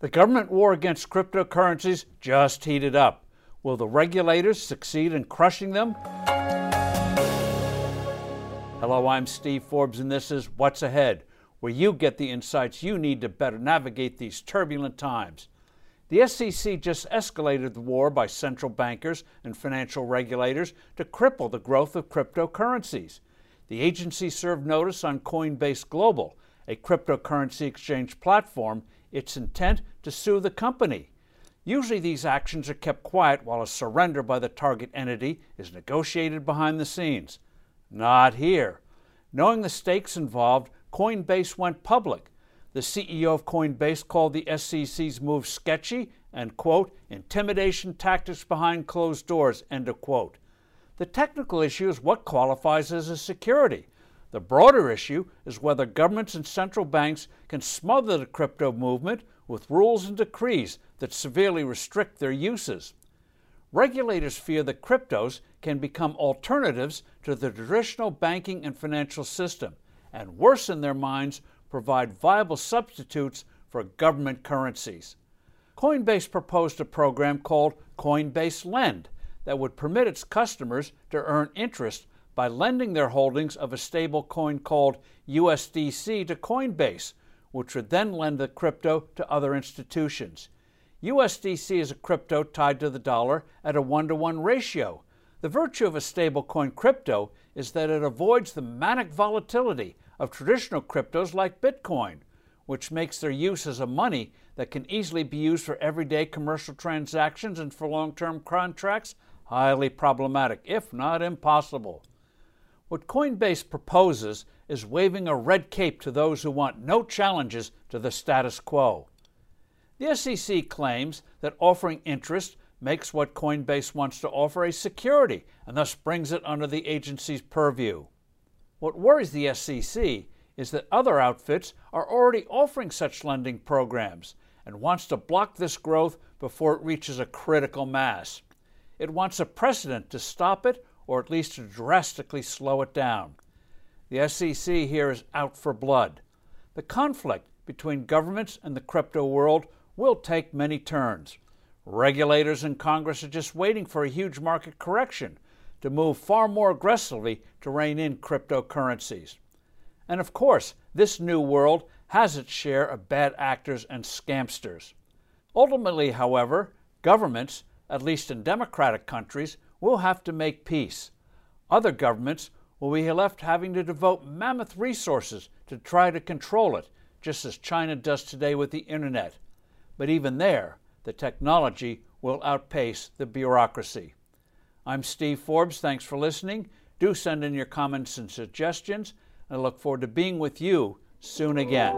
The government war against cryptocurrencies just heated up. Will the regulators succeed in crushing them? Hello, I'm Steve Forbes, and this is What's Ahead, where you get the insights you need to better navigate these turbulent times. The SEC just escalated the war by central bankers and financial regulators to cripple the growth of cryptocurrencies. The agency served notice on Coinbase Global, a cryptocurrency exchange platform, its intent to sue the company. Usually, these actions are kept quiet while a surrender by the target entity is negotiated behind the scenes. Not here. Knowing the stakes involved, Coinbase went public. The CEO of Coinbase called the SEC's move sketchy and, quote, intimidation tactics behind closed doors, end of quote. The technical issue is what qualifies as a security. The broader issue is whether governments and central banks can smother the crypto movement with rules and decrees that severely restrict their uses. Regulators fear that cryptos can become alternatives to the traditional banking and financial system, and worse in their minds, provide viable substitutes for government currencies. Coinbase proposed a program called Coinbase Lend that would permit its customers to earn interest by lending their holdings of a stable coin called USDC to Coinbase, which would then lend the crypto to other institutions. USDC is a crypto tied to the dollar at a one to one ratio. The virtue of a stablecoin crypto is that it avoids the manic volatility of traditional cryptos like Bitcoin, which makes their use as a money that can easily be used for everyday commercial transactions and for long term contracts highly problematic, if not impossible. What Coinbase proposes is waving a red cape to those who want no challenges to the status quo. The SEC claims that offering interest makes what Coinbase wants to offer a security and thus brings it under the agency's purview. What worries the SEC is that other outfits are already offering such lending programs and wants to block this growth before it reaches a critical mass. It wants a precedent to stop it or at least to drastically slow it down. The SEC here is out for blood. The conflict between governments and the crypto world will take many turns. Regulators in Congress are just waiting for a huge market correction to move far more aggressively to rein in cryptocurrencies. And of course, this new world has its share of bad actors and scamsters. Ultimately, however, governments, at least in democratic countries, we'll have to make peace. Other governments will be left having to devote mammoth resources to try to control it, just as China does today with the internet. But even there, the technology will outpace the bureaucracy. I'm Steve Forbes. Thanks for listening. Do send in your comments and suggestions. I look forward to being with you soon again.